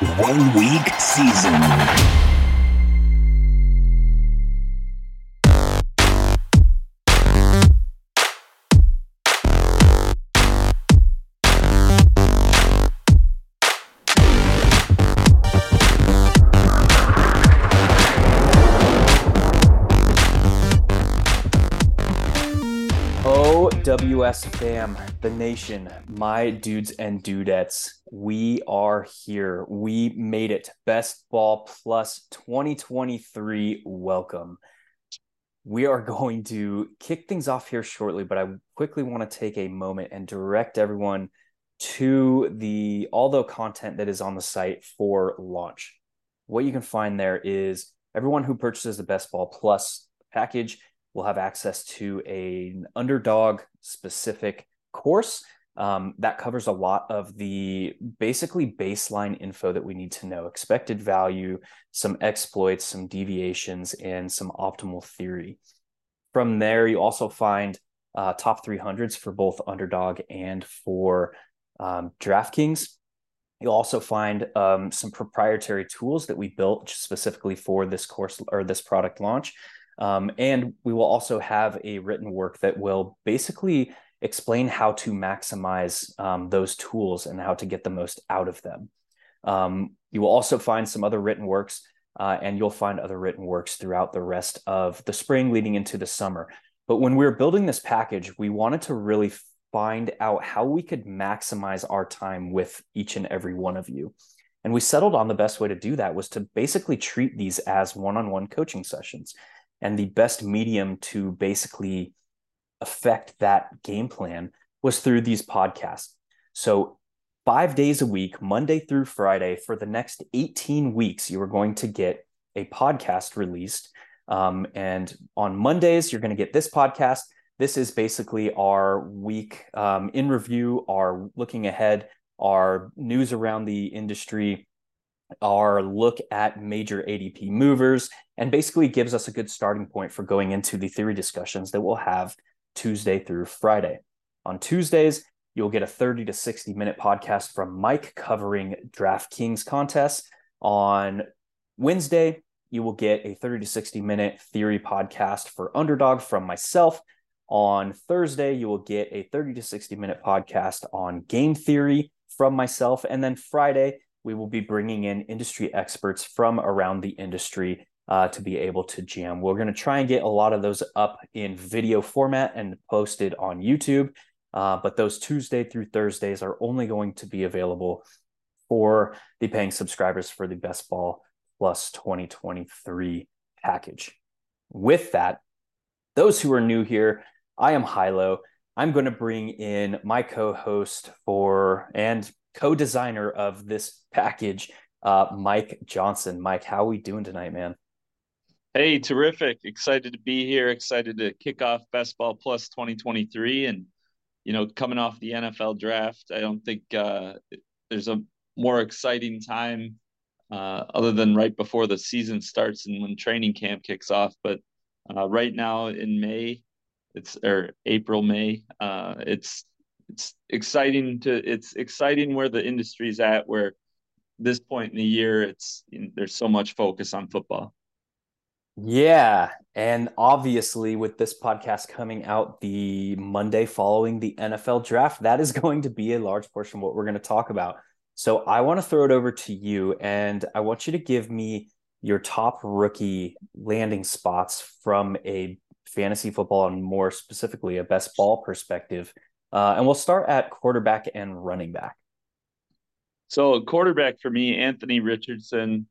one week season. WS fam, the nation, my dudes and dudettes, we are here. We made it. Best Ball Plus 2023. Welcome. We are going to kick things off here shortly, but I quickly want to take a moment and direct everyone to the all the content that is on the site for launch. What you can find there is everyone who purchases the Best Ball Plus package will have access to an underdog specific course um, that covers a lot of the basically baseline info that we need to know expected value, some exploits, some deviations, and some optimal theory. From there, you also find uh, top 300s for both underdog and for um, DraftKings. You'll also find um, some proprietary tools that we built specifically for this course or this product launch um, and we will also have a written work that will basically explain how to maximize um, those tools and how to get the most out of them. Um, you will also find some other written works, uh, and you'll find other written works throughout the rest of the spring leading into the summer. But when we were building this package, we wanted to really find out how we could maximize our time with each and every one of you. And we settled on the best way to do that was to basically treat these as one on one coaching sessions and the best medium to basically affect that game plan was through these podcasts. So, five days a week, Monday through Friday, for the next 18 weeks, you are going to get a podcast released. Um, and on Mondays, you're going to get this podcast. This is basically our week um, in review, our looking ahead, our news around the industry, our look at major ADP movers and basically gives us a good starting point for going into the theory discussions that we'll have Tuesday through Friday. On Tuesdays, you'll get a 30 to 60 minute podcast from Mike covering DraftKings contests. On Wednesday, you will get a 30 to 60 minute theory podcast for Underdog from myself. On Thursday, you will get a 30 to 60 minute podcast on game theory from myself. And then Friday, we will be bringing in industry experts from around the industry uh, to be able to jam. We're going to try and get a lot of those up in video format and posted on YouTube. Uh, but those Tuesday through Thursdays are only going to be available for the paying subscribers for the Best Ball Plus 2023 package. With that, those who are new here, I am Hilow. I'm going to bring in my co-host for and co-designer of this package, uh, Mike Johnson. Mike, how are we doing tonight, man? Hey, terrific. Excited to be here. Excited to kick off Best Ball Plus 2023. And, you know, coming off the NFL draft, I don't think uh, there's a more exciting time uh, other than right before the season starts and when training camp kicks off. But uh, right now in May, it's or April, May, uh, it's it's exciting to it's exciting where the industry's at where this point in the year it's there's so much focus on football yeah and obviously with this podcast coming out the monday following the nfl draft that is going to be a large portion of what we're going to talk about so i want to throw it over to you and i want you to give me your top rookie landing spots from a fantasy football and more specifically a best ball perspective uh, and we'll start at quarterback and running back. So, quarterback for me, Anthony Richardson,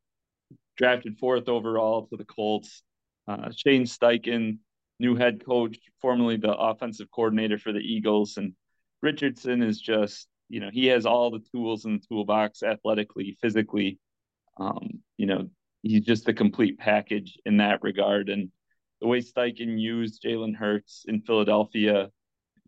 drafted fourth overall to the Colts. Uh, Shane Steichen, new head coach, formerly the offensive coordinator for the Eagles. And Richardson is just, you know, he has all the tools in the toolbox athletically, physically. Um, you know, he's just a complete package in that regard. And the way Steichen used Jalen Hurts in Philadelphia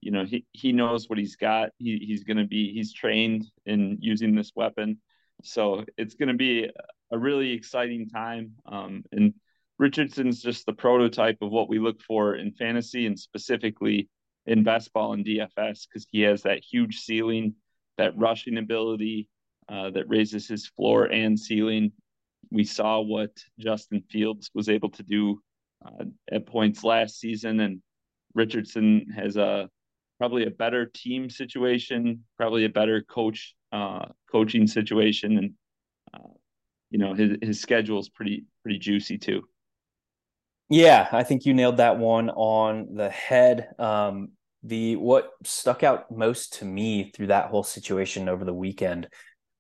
you know he he knows what he's got. He he's going to be he's trained in using this weapon, so it's going to be a really exciting time. Um, and Richardson's just the prototype of what we look for in fantasy and specifically in best ball and DFS because he has that huge ceiling, that rushing ability, uh, that raises his floor and ceiling. We saw what Justin Fields was able to do uh, at points last season, and Richardson has a probably a better team situation, probably a better coach uh, coaching situation, and you know his his schedule is pretty pretty juicy too. Yeah, I think you nailed that one on the head. Um, the what stuck out most to me through that whole situation over the weekend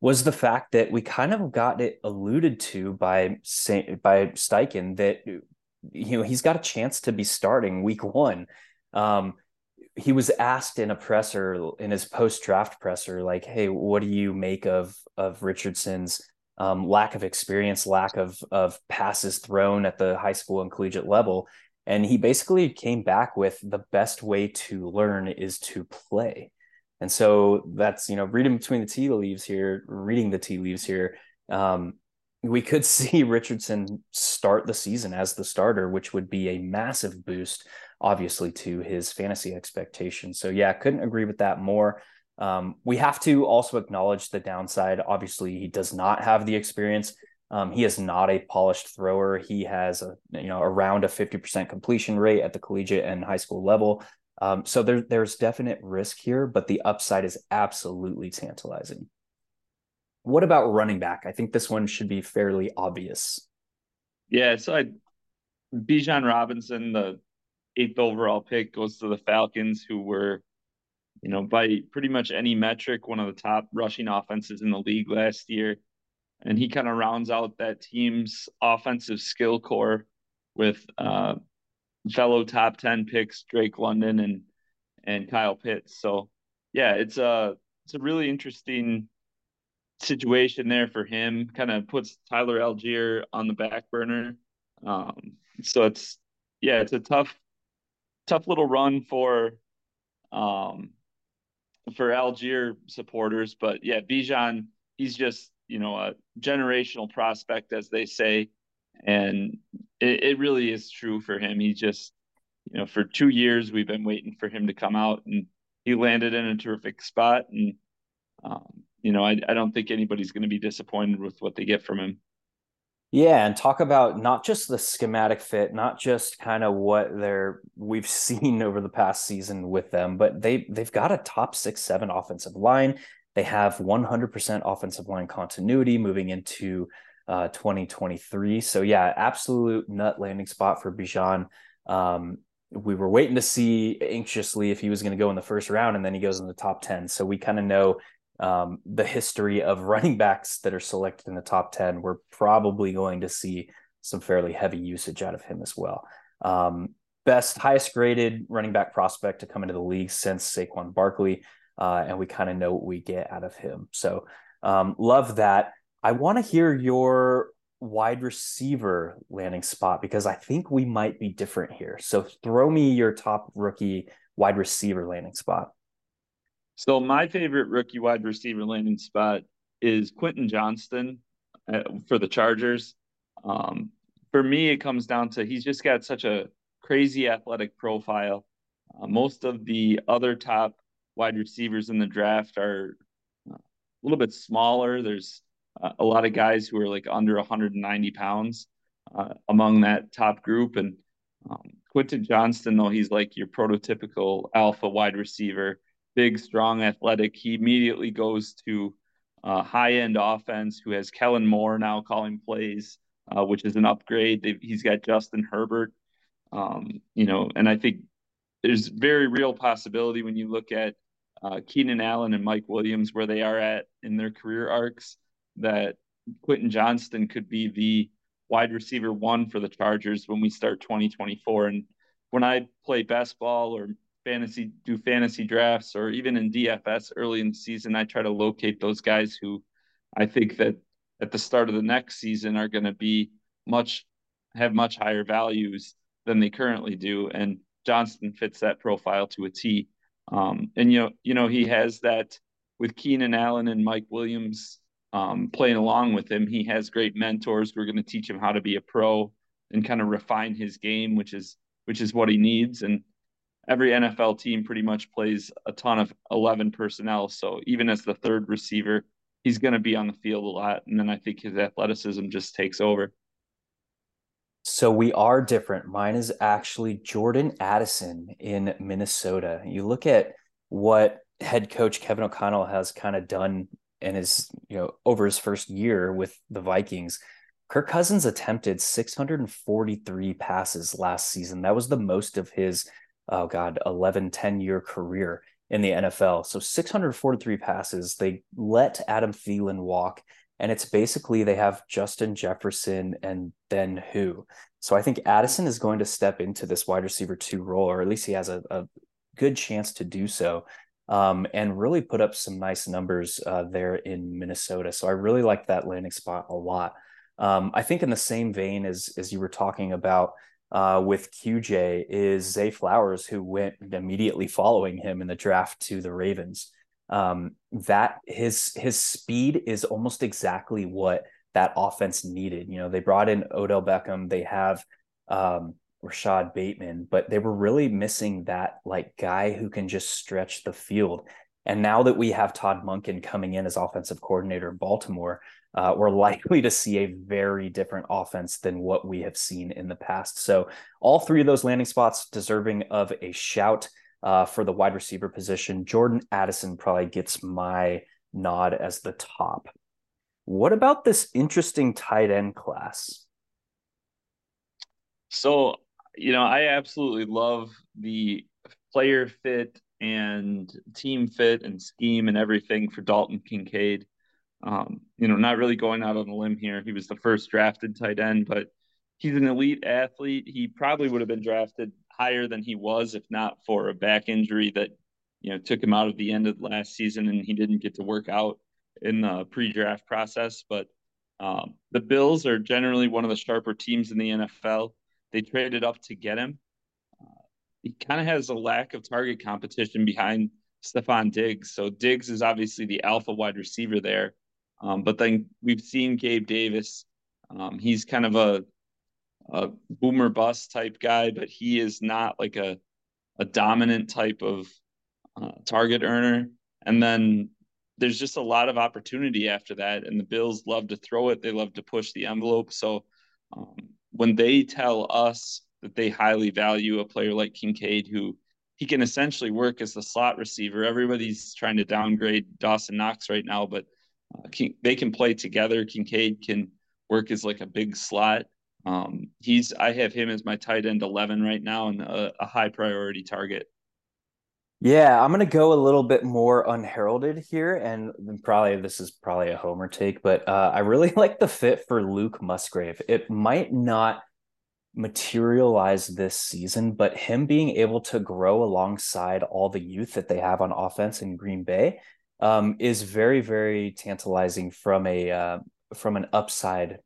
was the fact that we kind of got it alluded to by by Steichen that you know he's got a chance to be starting week one. Um, he was asked in a presser in his post draft presser, like, "Hey, what do you make of of Richardson's um, lack of experience, lack of of passes thrown at the high school and collegiate level?" And he basically came back with the best way to learn is to play. And so that's you know reading between the tea leaves here, reading the tea leaves here. Um, we could see Richardson start the season as the starter, which would be a massive boost obviously to his fantasy expectations. So yeah, couldn't agree with that more. Um, we have to also acknowledge the downside. Obviously, he does not have the experience. Um, he is not a polished thrower. He has a you know around a fifty percent completion rate at the collegiate and high school level. Um, so there, there's definite risk here, but the upside is absolutely tantalizing. What about running back? I think this one should be fairly obvious. Yeah, so I Bijan Robinson, the eighth overall pick goes to the Falcons, who were, you know, by pretty much any metric, one of the top rushing offenses in the league last year. And he kind of rounds out that team's offensive skill core with uh, fellow top 10 picks, Drake London and and Kyle Pitts. So yeah, it's a it's a really interesting situation there for him. Kind of puts Tyler Allgeier on the back burner. Um, so it's yeah, it's a tough tough little run for um for Allgeier supporters. But yeah, Bijan, he's just, you know, a generational prospect, as they say. And it, it really is true for him. He just, you know, for two years we've been waiting for him to come out and he landed in a terrific spot. And um, you know, I, I don't think anybody's going to be disappointed with what they get from him. Yeah, and talk about not just the schematic fit, not just kind of what they're we've seen over the past season with them, but they they've got a top six, seven offensive line. They have 100% offensive line continuity moving into uh, 2023. So yeah, absolute nut landing spot for Bijan. Um, we were waiting to see anxiously if he was going to go in the first round, and then he goes in the top 10. So we kind of know um, the history of running backs that are selected in the top 10, we're probably going to see some fairly heavy usage out of him as well. Um, best, highest graded running back prospect to come into the league since Saquon Barkley. Uh, and we kind of know what we get out of him. So um, love that. I want to hear your wide receiver landing spot because I think we might be different here. So throw me your top rookie wide receiver landing spot. So my favorite rookie wide receiver landing spot is Quentin Johnston uh, for the Chargers. Um, for me, it comes down to he's just got such a crazy athletic profile. Uh, most of the other top wide receivers in the draft are uh, a little bit smaller. There's uh, a lot of guys who are like under 190 pounds uh, among that top group. And um, Quentin Johnston, though, he's like your prototypical alpha wide receiver big, strong, athletic. He immediately goes to uh, high end offense who has Kellen Moore now calling plays, uh, which is an upgrade. He's got Justin Herbert, um, you know, and I think there's very real possibility when you look at uh, Keenan Allen and Mike Williams where they are at in their career arcs that Quentin Johnston could be the wide receiver one for the Chargers when we start 2024. And when I play best ball or fantasy do fantasy drafts or even in DFS early in the season, I try to locate those guys who I think that at the start of the next season are going to be much have much higher values than they currently do. And Johnston fits that profile to a T. Um, and you know, you know, he has that with Keenan Allen and Mike Williams um, playing along with him. He has great mentors who are going to teach him how to be a pro and kind of refine his game, which is which is what he needs. And every NFL team pretty much plays a ton of 11 personnel. So even as the third receiver, he's going to be on the field a lot. And then I think his athleticism just takes over. So we are different. Mine is actually Jordan Addison in Minnesota. You look at what head coach Kevin O'Connell has kind of done in his, you know, over his first year with the Vikings. Kirk Cousins attempted 643 passes last season. That was the most of his, oh God, 11, 10 year career in the NFL. So 643 passes. They let Adam Thielen walk and it's basically they have Justin Jefferson and then who. So I think Addison is going to step into this wide receiver two role, or at least he has a, a good chance to do so, um, and really put up some nice numbers uh, there in Minnesota. So I really like that landing spot a lot. Um, I think in the same vein as as you were talking about uh, with QJ is Zay Flowers, who went immediately following him in the draft to the Ravens um, that his his speed is almost exactly what that offense needed. You know, they brought in Odell Beckham, they have um, Rashod Bateman, but they were really missing that like guy who can just stretch the field. And now that we have Todd Monken coming in as offensive coordinator in Baltimore, uh, we're likely to see a very different offense than what we have seen in the past. So, all three of those landing spots deserving of a shout uh, for the wide receiver position. Jordan Addison probably gets my nod as the top. What about this interesting tight end class? So, you know, I absolutely love the player fit and team fit and scheme and everything for Dalton Kincaid. Um, you know, not really going out on a limb here. He was the first drafted tight end, but he's an elite athlete. He probably would have been drafted higher than he was if not for a back injury that you know took him out of the end of last season and he didn't get to work out in the pre-draft process. But um, the Bills are generally one of the sharper teams in the NFL. They traded up to get him. Uh, he kind of has a lack of target competition behind Stefon Diggs. So Diggs is obviously the alpha wide receiver there. Um, but then we've seen Gabe Davis. Um, he's kind of a a boomer bust type guy, but he is not like a a dominant type of uh, target earner. And then there's just a lot of opportunity after that, and the Bills love to throw it. They love to push the envelope. So um, when they tell us that they highly value a player like Kincaid, who he can essentially work as the slot receiver. Everybody's trying to downgrade Dawson Knox right now, but uh, they can play together. Kincaid can work as like a big slot. Um, he's I have him as my tight end eleven right now and a, a high priority target. Yeah, I'm gonna go a little bit more unheralded here, and probably this is probably a homer take, but uh, I really like the fit for Luke Musgrave. It might not materialize this season, but him being able to grow alongside all the youth that they have on offense in Green Bay um, is very, very tantalizing from a uh, from an upside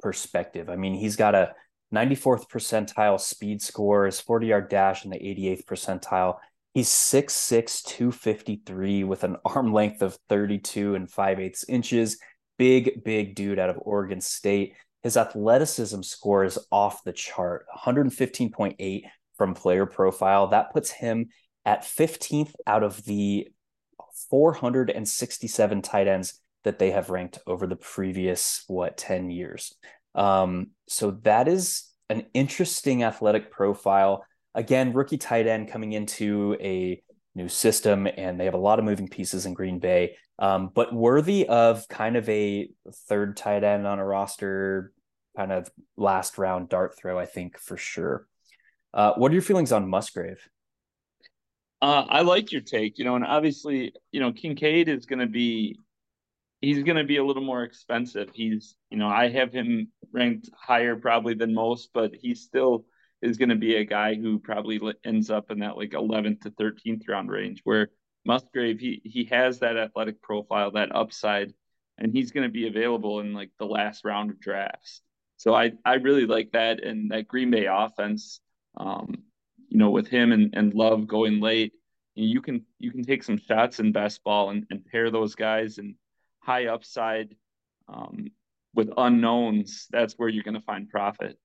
perspective. I mean, he's got a 94th percentile speed score, his 40 yard dash in the 88th percentile. He's 6'6, 253 with an arm length of 32 and 5 eighths inches. Big, big dude out of Oregon State. His athleticism score is off the chart 115.8 from player profile. That puts him at 15th out of the 467 tight ends that they have ranked over the previous what 10 years. Um, so that is an interesting athletic profile. Again rookie tight end coming into a new system and they have a lot of moving pieces in green bay. Um, but worthy of kind of a third tight end on a roster kind of last round dart throw i think for sure. Uh, what are your feelings on musgrave uh, I like your take, you know, and obviously, you know, Kincaid is going to be he's going to be a little more expensive. He's, you know, I have him ranked higher probably than most, but he still is going to be a guy who probably ends up in that like 11th to 13th round range where Musgrave, he, he has that athletic profile, that upside, and he's going to be available in like the last round of drafts. So I, I really like that. And that Green Bay offense, um, you know, with him and, and Love going late, you can, you can take some shots in best ball and, and pair those guys and, high upside um, with unknowns, that's where you're going to find profit.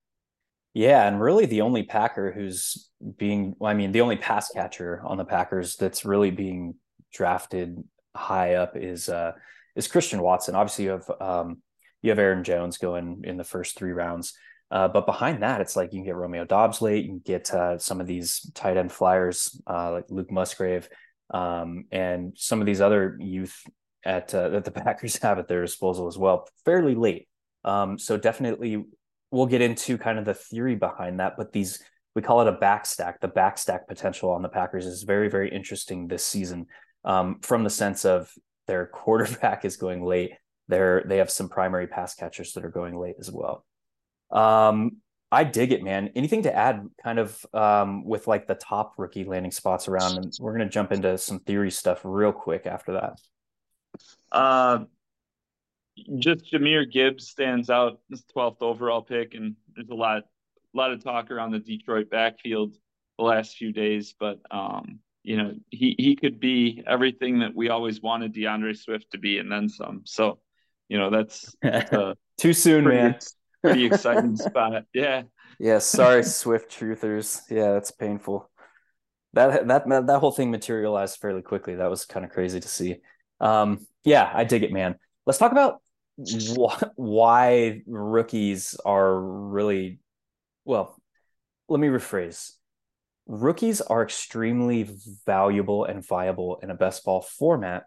Yeah, and really the only Packer who's being, well, I mean, the only pass catcher on the Packers that's really being drafted high up is uh is Christian Watson. Obviously, you have um, you have Aaron Jones going in the first three rounds. Uh, but behind that, it's like you can get Romeo Doubs late. You can get uh, some of these tight end flyers uh, like Luke Musgrave um, and some of these other youth at uh, that the Packers have at their disposal as well, fairly late. Um, so definitely, we'll get into kind of the theory behind that. But these we call it a backstack. The backstack potential on the Packers is very very interesting this season um, from the sense of their quarterback is going late. They're they have some primary pass catchers that are going late as well. Um, I dig it, man. Anything to add kind of um, with like the top rookie landing spots around? And we're going to jump into some theory stuff real quick after that. Uh, just Jahmyr Gibbs stands out as 12th overall pick, and there's a lot, a lot of talk around the Detroit backfield the last few days. But um, you know, he he could be everything that we always wanted D'Andre Swift to be, and then some. So, you know, that's, that's too soon, man pretty exciting spot. Yeah. Yeah. Sorry, Swift truthers. Yeah, that's painful. That that that whole thing materialized fairly quickly. That was kind of crazy to see. Um, yeah, I dig it, man. Let's talk about wh- why rookies are really well. Let me rephrase. Rookies are extremely valuable and viable in a best ball format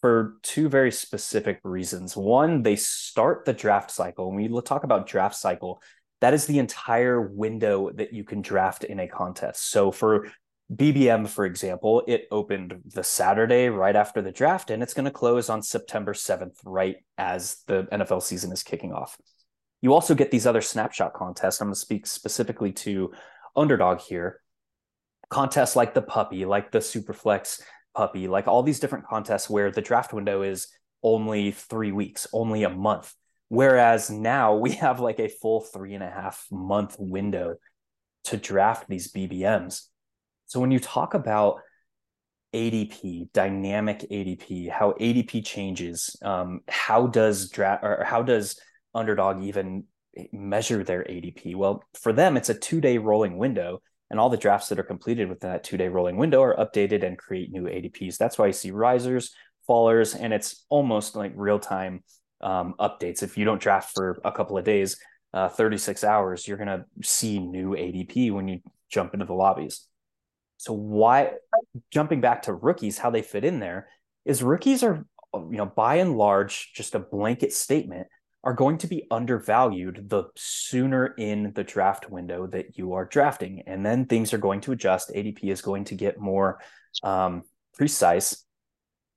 for two very specific reasons. One, they start the draft cycle. When we talk about draft cycle, that is the entire window that you can draft in a contest. So for BBM, for example, it opened the Saturday right after the draft, and it's going to close on September 7th, right as the NFL season is kicking off. You also get these other snapshot contests. I'm going to speak specifically to underdog here. Contests like the puppy, like the Superflex puppy, like all these different contests where the draft window is only three weeks, only a month. Whereas now we have like a full three and a half month window to draft these BBMs. So when you talk about ADP, dynamic ADP, how ADP changes, um, how does draft or how does underdog even measure their ADP? Well, for them, it's a two day rolling window and all the drafts that are completed within that two day rolling window are updated and create new ADPs. That's why you see risers, fallers, and it's almost like real time um, updates. If you don't draft for a couple of days, uh, 36 hours, you're going to see new ADP when you jump into the lobbies. So, why jumping back to rookies, how they fit in there is rookies are, you know, by and large, just a blanket statement are going to be undervalued the sooner in the draft window that you are drafting. And then things are going to adjust. ADP is going to get more um, precise.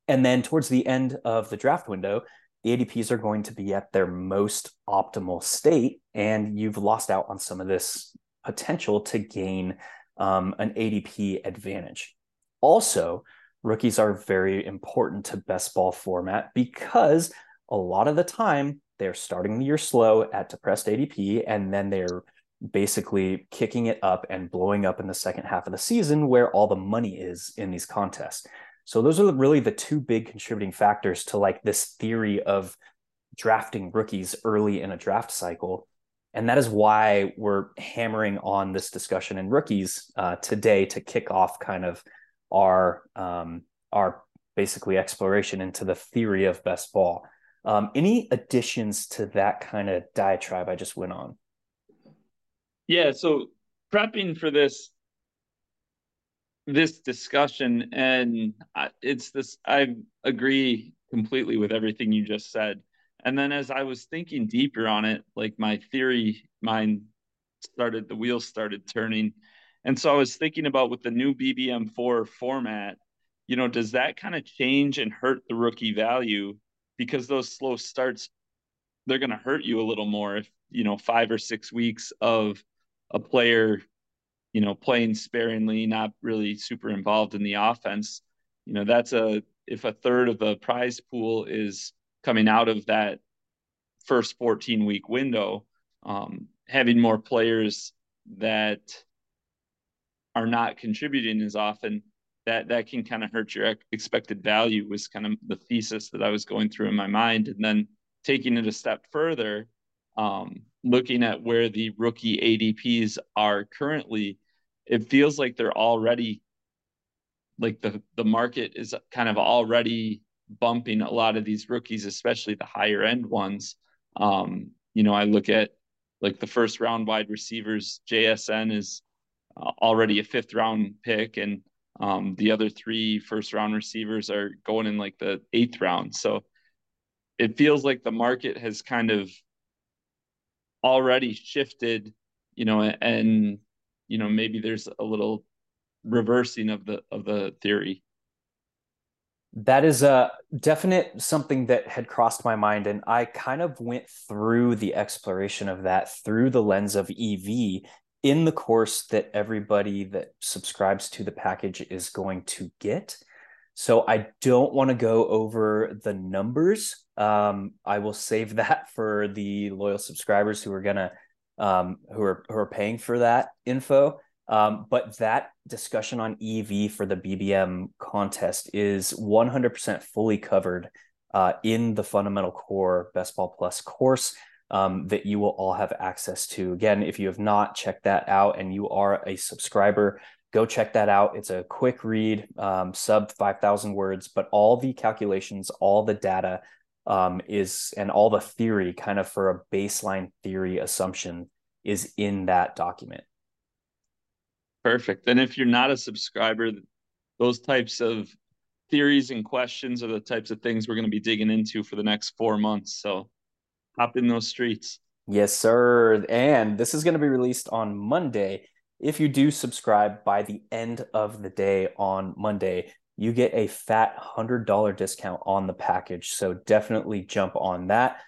And then towards the end of the draft window, the ADPs are going to be at their most optimal state. And you've lost out on some of this potential to gain um, an ADP advantage. Also, rookies are very important to best ball format because a lot of the time they're starting the year slow at depressed ADP, and then they're basically kicking it up and blowing up in the second half of the season where all the money is in these contests. So those are really the two big contributing factors to like this theory of drafting rookies early in a draft cycle. And that is why we're hammering on this discussion in rookies uh, today to kick off kind of our um, our basically exploration into the theory of best ball. Um, any additions to that kind of diatribe I just went on? Yeah, so prepping for this this discussion, and it's this. I agree completely with everything you just said. And then as I was thinking deeper on it, like my theory mind started, the wheels started turning. And so I was thinking about with the new BBM4 format, you know, does that kind of change and hurt the rookie value because those slow starts they're going to hurt you a little more if you know five or six weeks of a player you know playing sparingly not really super involved in the offense. You know that's a if a third of the prize pool is coming out of that first 14 week window um, having more players that are not contributing as often that that can kind of hurt your expected value was kind of the thesis that I was going through in my mind, and then taking it a step further, um, looking at where the rookie ADPs are currently, it feels like they're already like the the market is kind of already bumping a lot of these rookies, especially the higher end ones. Um, you know, I look at like the first round wide receivers, JSN is uh, already a fifth round pick, and um, the other three first round receivers are going in like the eighth round. So it feels like the market has kind of already shifted, you know, and you know maybe there's a little reversing of the of the theory. That is a definite something that had crossed my mind, and I kind of went through the exploration of that through the lens of EV in the course that everybody that subscribes to the package is going to get. So I don't want to go over the numbers. Um, I will save that for the loyal subscribers who are gonna um, who are who are paying for that info. Um, but that discussion on EV for the BBM contest is 100% fully covered uh, in the fundamental core Best Ball Plus course um, that you will all have access to. Again, if you have not checked that out and you are a subscriber, go check that out. It's a quick read, um, sub 5,000 words, but all the calculations, all the data um, is, and all the theory kind of for a baseline theory assumption is in that document. Perfect. And if you're not a subscriber, those types of theories and questions are the types of things we're going to be digging into for the next four months. So hop in those streets. Yes, sir. And this is going to be released on Monday. If you do subscribe by the end of the day on Monday, you get a fat $100 discount on the package. So definitely jump on that.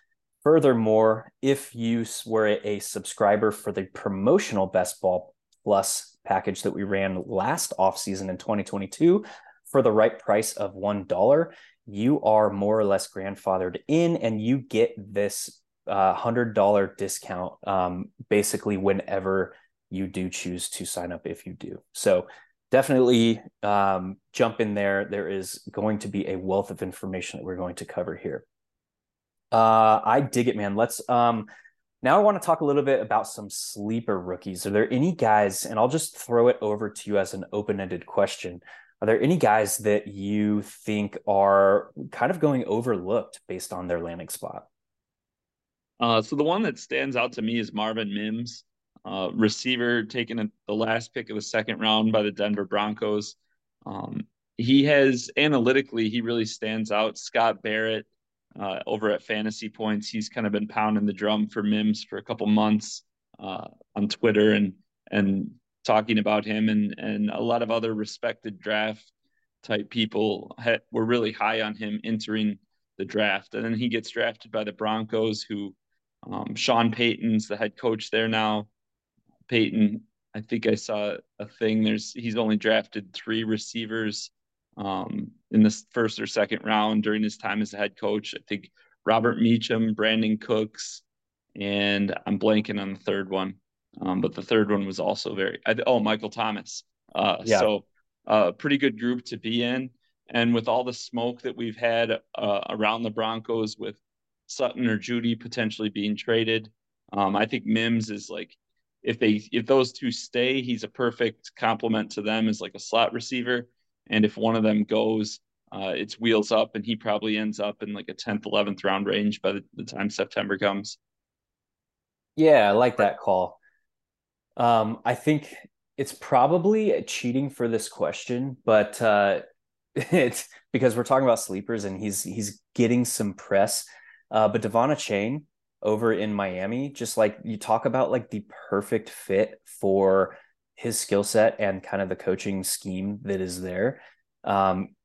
Furthermore, if you were a subscriber for the promotional Best Ball Plus package that we ran last offseason in 2022 for the right price of $1, you are more or less grandfathered in and you get this uh, $100 discount um, basically whenever you do choose to sign up if you do. So definitely um, jump in there. There is going to be a wealth of information that we're going to cover here. Uh, I dig it, man. Let's um, now I want to talk a little bit about some sleeper rookies. Are there any guys, and I'll just throw it over to you as an open ended question. Are there any guys that you think are kind of going overlooked based on their landing spot? Uh, so the one that stands out to me is Marvin Mims, uh, receiver taken at the last pick of the second round by the Denver Broncos. Um, he has analytically, he really stands out. Scott Barrett uh, over at Fantasy Points, he's kind of been pounding the drum for Mims for a couple months uh, on Twitter and and talking about him and and a lot of other respected draft type people had, were really high on him entering the draft. And then he gets drafted by the Broncos who um, Sean Payton's the head coach there now. Payton I think I saw a thing. There's he's only drafted 3 receivers um, in the first or second round during his time as a head coach. I think Robert Meacham Brandin Cooks and I'm blanking on the third one um, but the third one was also very oh Michael Thomas. Uh, yeah. So a uh, pretty good group to be in. And with all the smoke that we've had uh, around the Broncos with Sutton or Jeudy potentially being traded, um, I think Mims is like if they if those two stay, he's a perfect complement to them as like a slot receiver. And if one of them goes, uh, it's wheels up, and he probably ends up in like a tenth, eleventh round range by the, the time September comes. Yeah, I like that call. Um, I think it's probably cheating for this question, but uh, it's because we're talking about sleepers and he's he's getting some press. Uh, but De'Von Achane over in Miami, just like you talk about like the perfect fit for his skill set and kind of the coaching scheme that is there. Um,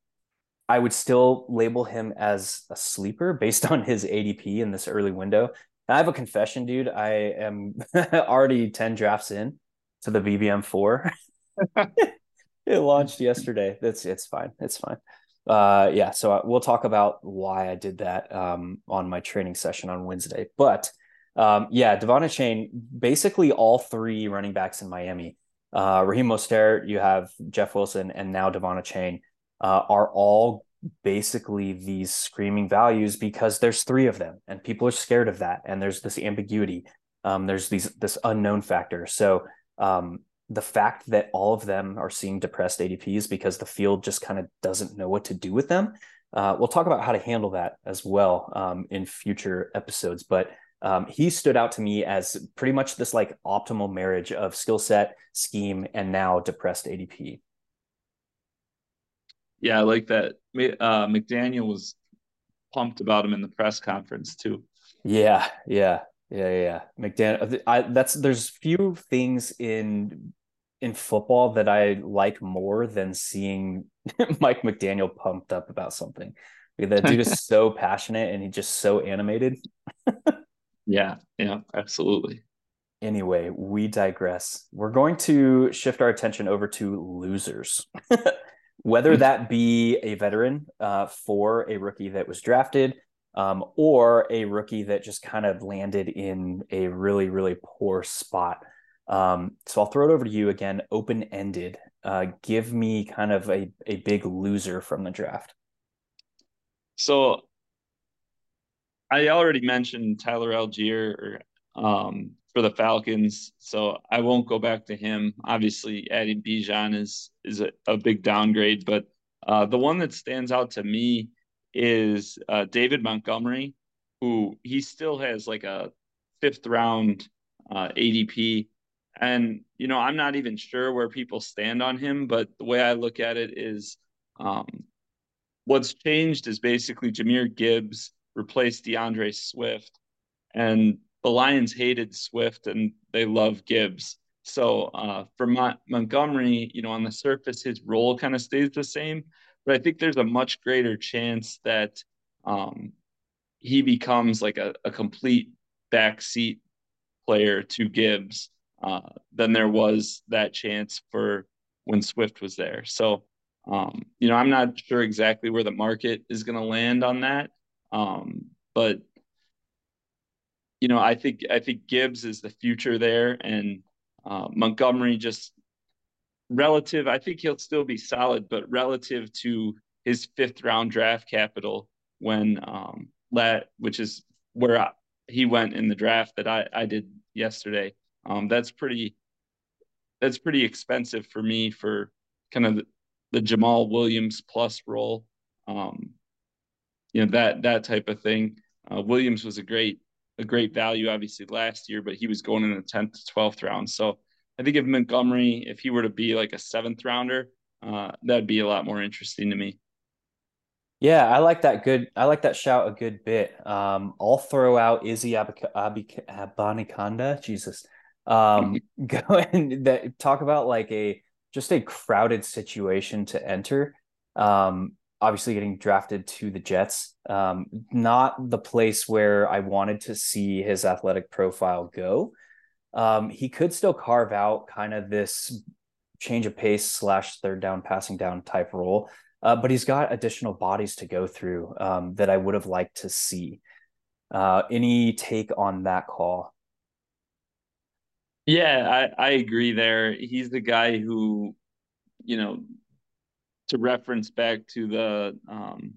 I would still label him as a sleeper based on his ADP in this early window. I have a confession, dude. I am already 10 drafts in to the BBM four. it launched yesterday. That's it's fine. It's fine. Uh, yeah. So I, we'll talk about why I did that um, on my training session on Wednesday. But um, yeah, De'Von Achane, basically all three running backs in Miami. Uh, Raheem Mostert, you have Jeff Wilson, and now De'Von Achane uh, are all basically these screaming values because there's three of them and people are scared of that and there's this ambiguity um, there's these this unknown factor so um, the fact that all of them are seeing depressed adps because the field just kind of doesn't know what to do with them Uh, we'll talk about how to handle that as well um, in future episodes. But um, he stood out to me as pretty much this like optimal marriage of skill set, scheme, and now depressed ADP. Yeah, I like that. Uh, McDaniel was pumped about him in the press conference too. Yeah, yeah, yeah, yeah. McDaniel. I, that's there's few things in in football that I like more than seeing Mike McDaniel pumped up about something. That dude is so passionate and he's just so animated. yeah, yeah, absolutely. Anyway, we digress. We're going to shift our attention over to losers. Whether hmm. that be a veteran uh, for a rookie that was drafted, um, or a rookie that just kind of landed in a really, really poor spot. Um, so I'll throw it over to you again, open ended. Uh, give me kind of a, a big loser from the draft. So I already mentioned Tyler Allgeier um, for the Falcons, so I won't go back to him. Obviously, adding Bijan is is a, a big downgrade, but uh, the one that stands out to me is uh, David Montgomery, who he still has like a fifth round uh, ADP and, you know, I'm not even sure where people stand on him, but the way I look at it is um, what's changed is basically Jahmyr Gibbs replaced D'Andre Swift. And the Lions hated Swift and they love Gibbs. So uh, for Mon- Montgomery, you know, on the surface, his role kind of stays the same. But I think there's a much greater chance that um, he becomes like a, a complete backseat player to Gibbs uh, than there was that chance for when Swift was there. So, um, you know, I'm not sure exactly where the market is going to land on that, um, but you know, I think I think Gibbs is the future there, and uh, Montgomery just relative. I think he'll still be solid, but relative to his fifth round draft capital when um, which is where I, he went in the draft that I I did yesterday. Um, that's pretty that's pretty expensive for me for kind of the, the Jamaal Williams plus role. Um, you know that that type of thing. Uh, Williams was a great a great value obviously last year, but he was going in the tenth to twelfth round. So I think if Montgomery, if he were to be like a seventh rounder, uh, that'd be a lot more interesting to me. Yeah, I like that good. I like that shout a good bit. Um, I'll throw out Izzy Ab- Ab- Abanikanda. Jesus, um, go and that talk about like a just a crowded situation to enter. Um, obviously getting drafted to the Jets, um, not the place where I wanted to see his athletic profile go. Um, he could still carve out kind of this change of pace slash third down passing down type role. Uh, but he's got additional bodies to go through um, that I would have liked to see. Uh, any take on that call? Yeah, I, I agree there. He's the guy who, you know, to reference back to the um,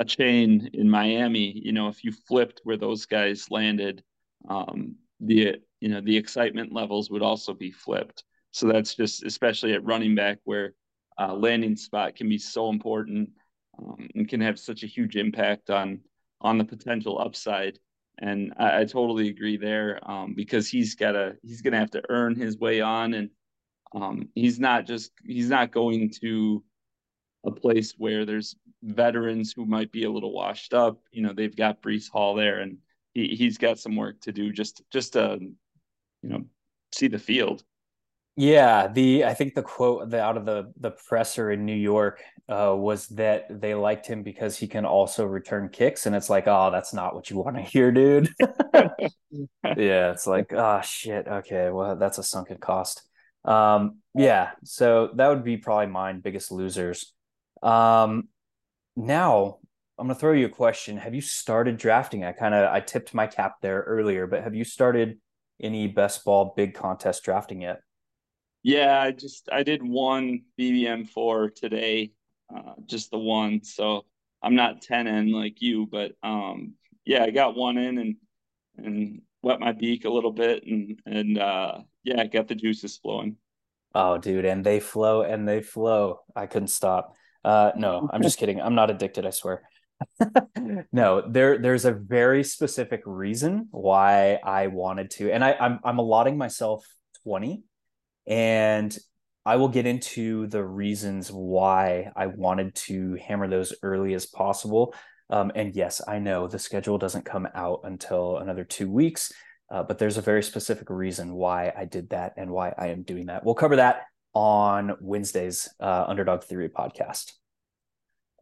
Achane in Miami, you know, if you flipped where those guys landed, um, the you know the excitement levels would also be flipped. So that's just especially at running back where uh, landing spot can be so important um, and can have such a huge impact on on the potential upside. And I, I totally agree there um, because he's got to he's going to have to earn his way on, and um, he's not just he's not going to a place where there's veterans who might be a little washed up. You know, they've got Breece Hall there, and he he's got some work to do just just to you know see the field. Yeah, the I think the quote the, out of the the presser in New York uh, was that they liked him because he can also return kicks, and it's like, oh, that's not what you want to hear, dude. yeah, it's like, oh shit. Okay, well, that's a sunken cost. Um, yeah, so that would be probably mine biggest losers. Um, now I'm gonna throw you a question. Have you started drafting? I kind of I tipped my cap there earlier, but have you started any best ball big contest drafting yet? Yeah, I just I did one BBM four today, uh, just the one. So I'm not ten in like you, but um, yeah, I got one in and and wet my beak a little bit, and and uh, yeah, got the juices flowing. Oh, dude, and they flow and they flow. I couldn't stop. Uh, no, I'm just kidding. I'm not addicted. I swear. no, there there's a very specific reason why I wanted to, and I, I'm I'm allotting myself 20, and I will get into the reasons why I wanted to hammer those early as possible. Um, and yes, I know the schedule doesn't come out until another two weeks, uh, but there's a very specific reason why I did that and why I am doing that. We'll cover that on Wednesday's uh, Underdog Theory podcast.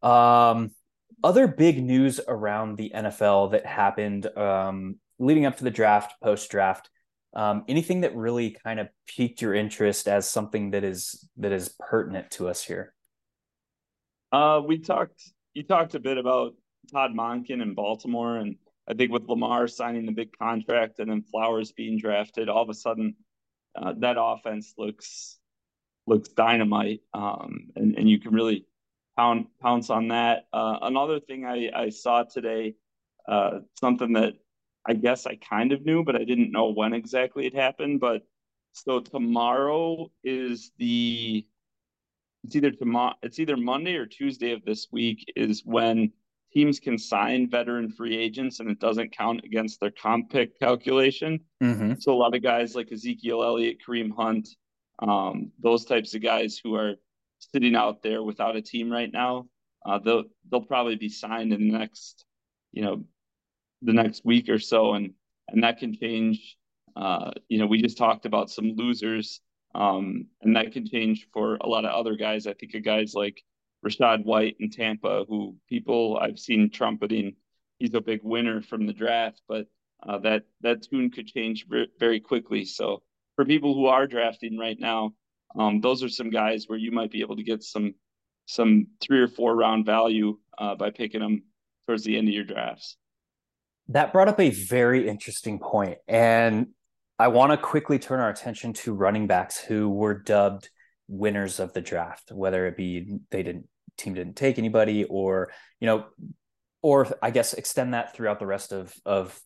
Um, other big news around the NFL that happened um, leading up to the draft, post draft. Um, anything that really kind of piqued your interest as something that is that is pertinent to us here? Uh, we talked. You talked a bit about Todd Monken in Baltimore, and I think with Lamar signing the big contract and then Flowers being drafted, all of a sudden uh, that offense looks looks dynamite, um, and and you can really pound, pounce on that. Uh, another thing I, I saw today, uh, something that I guess I kind of knew, but I didn't know when exactly it happened. But so tomorrow is the it's either tomorrow it's either Monday or Tuesday of this week is when teams can sign veteran free agents and it doesn't count against their comp pick calculation. Mm-hmm. So a lot of guys like Ezekiel Elliott, Kareem Hunt, um, those types of guys who are sitting out there without a team right now. Uh, they'll they'll probably be signed in the next, you know, the next week or so, and and that can change. Uh, you know, we just talked about some losers, um, and that can change for a lot of other guys. I think of guys like Rachaad White in Tampa, who people I've seen trumpeting. He's a big winner from the draft, but uh, that that tune could change very quickly. So for people who are drafting right now, um, those are some guys where you might be able to get some some three or four round value uh, by picking them towards the end of your drafts. That brought up a very interesting point, and I want to quickly turn our attention to running backs who were dubbed winners of the draft, whether it be they didn't team didn't take anybody, or you know, or I guess extend that throughout the rest of of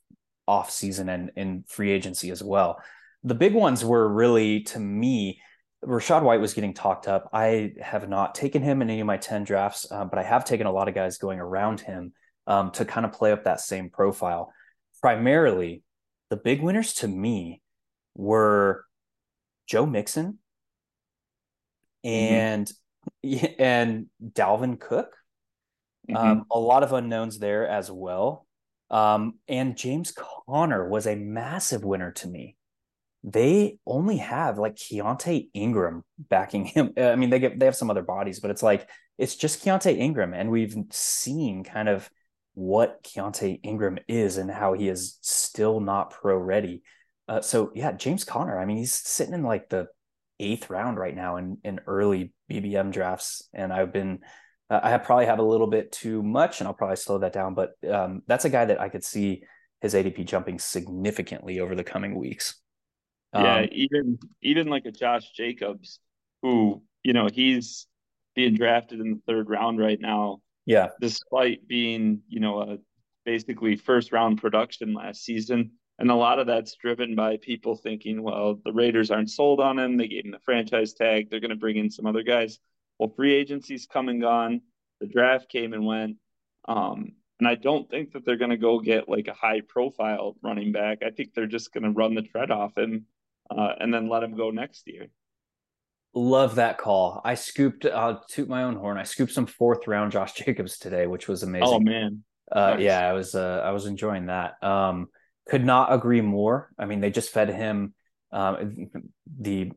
off season and in free agency as well. The big ones were really to me Rachaad White was getting talked up. I have not taken him in any of my 10 drafts, uh, but I have taken a lot of guys going around him um, to kind of play up that same profile. Primarily, the big winners to me were Joe Mixon mm-hmm. and mm-hmm. and Dalvin Cook. Mm-hmm. Um, a lot of unknowns there as well. Um, and James Conner was a massive winner to me they only have like Keaontay Ingram backing him. I mean, they get they have some other bodies, but it's like it's just Keaontay Ingram, and we've seen kind of what Keaontay Ingram is and how he is still not pro ready. Uh, so yeah, James Conner. I mean, he's sitting in like the eighth round right now in in early BBM drafts, and I've been. Uh, I probably have a little bit too much, and I'll probably slow that down. But um, that's a guy that I could see his ADP jumping significantly over the coming weeks. Yeah, um, even even like a Josh Jacobs, who you know he's being drafted in the third round right now. Yeah, despite being you know a basically first round production last season, and a lot of that's driven by people thinking, well, the Raiders aren't sold on him. They gave him the franchise tag. They're going to bring in some other guys. Well, free agency's come and gone. The draft came and went. Um, and I don't think that they're going to go get like a high profile running back. I think they're just going to run the tread off him uh, and then let him go next year. Love that call. I scooped, I'll toot my own horn. I scooped some fourth round Josh Jacobs today, which was amazing. Oh, man. Uh, nice. Yeah, I was, uh, I was enjoying that. Um, could not agree more. I mean, they just fed him um, the,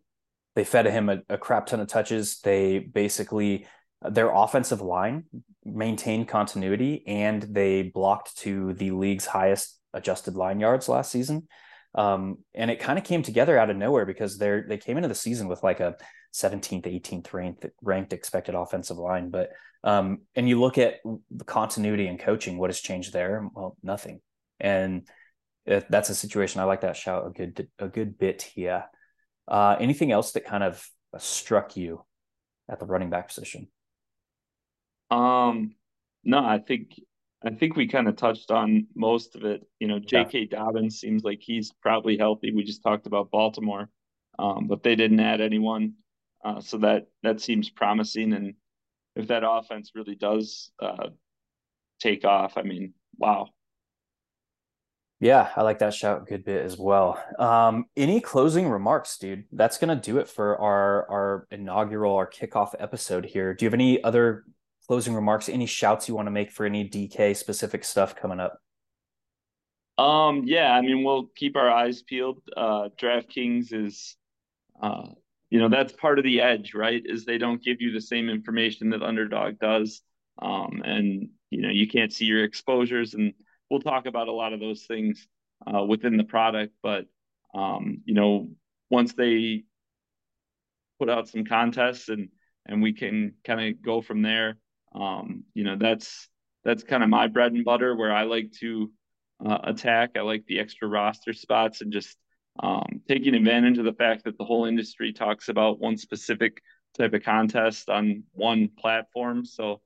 they fed him a, a crap ton of touches. They basically, their offensive line maintained continuity and they blocked to the league's highest adjusted line yards last season. Um, and it kind of came together out of nowhere because they're they came into the season with like a 17th, 18th ranked ranked expected offensive line. But um, and you look at the continuity and coaching, what has changed there? Well, nothing. And that's a situation I like that shout a good a good bit here. Uh, anything else that kind of struck you at the running back position? Um, no, I think I think we kind of touched on most of it. You know, J.K. Yeah. Dobbins seems like he's probably healthy. We just talked about Baltimore, um, but they didn't add anyone, uh, so that that seems promising. And if that offense really does uh, take off. I mean, wow. Yeah, I like that shout good bit as well. Um, any closing remarks, dude? That's gonna do it for our our inaugural our kickoff episode here. Do you have any other closing remarks? Any shouts you want to make for any DK specific stuff coming up? Um, yeah, I mean, we'll keep our eyes peeled. Uh, DraftKings is, uh, you know, that's part of the edge, right? Is they don't give you the same information that Underdog does, um, and you know, you can't see your exposures and we'll talk about a lot of those things uh, within the product. But um, you know, once they put out some contests and and we can kind of go from there. Um, you know, that's that's kind of my bread and butter where I like to uh, attack. I like the extra roster spots and just um, taking advantage of the fact that the whole industry talks about one specific type of contest on one platform. So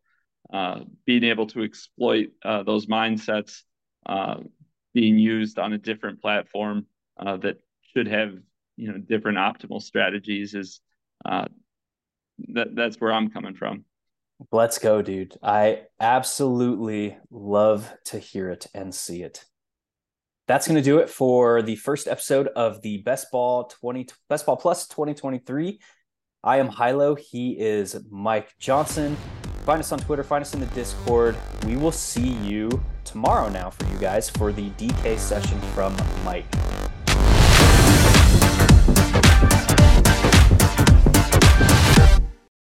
uh, being able to exploit uh, those mindsets uh, being used on a different platform uh, that should have you know different optimal strategies is uh, that that's where I'm coming from. Let's go, dude. I absolutely love to hear it and see it. That's going to do it for the first episode of the Best Ball 20 Best Ball Plus 2023. I am Hilow. He is Mike Johnson. Find us on Twitter, find us in the Discord. We will see you tomorrow now for you guys for the DK session from Mike.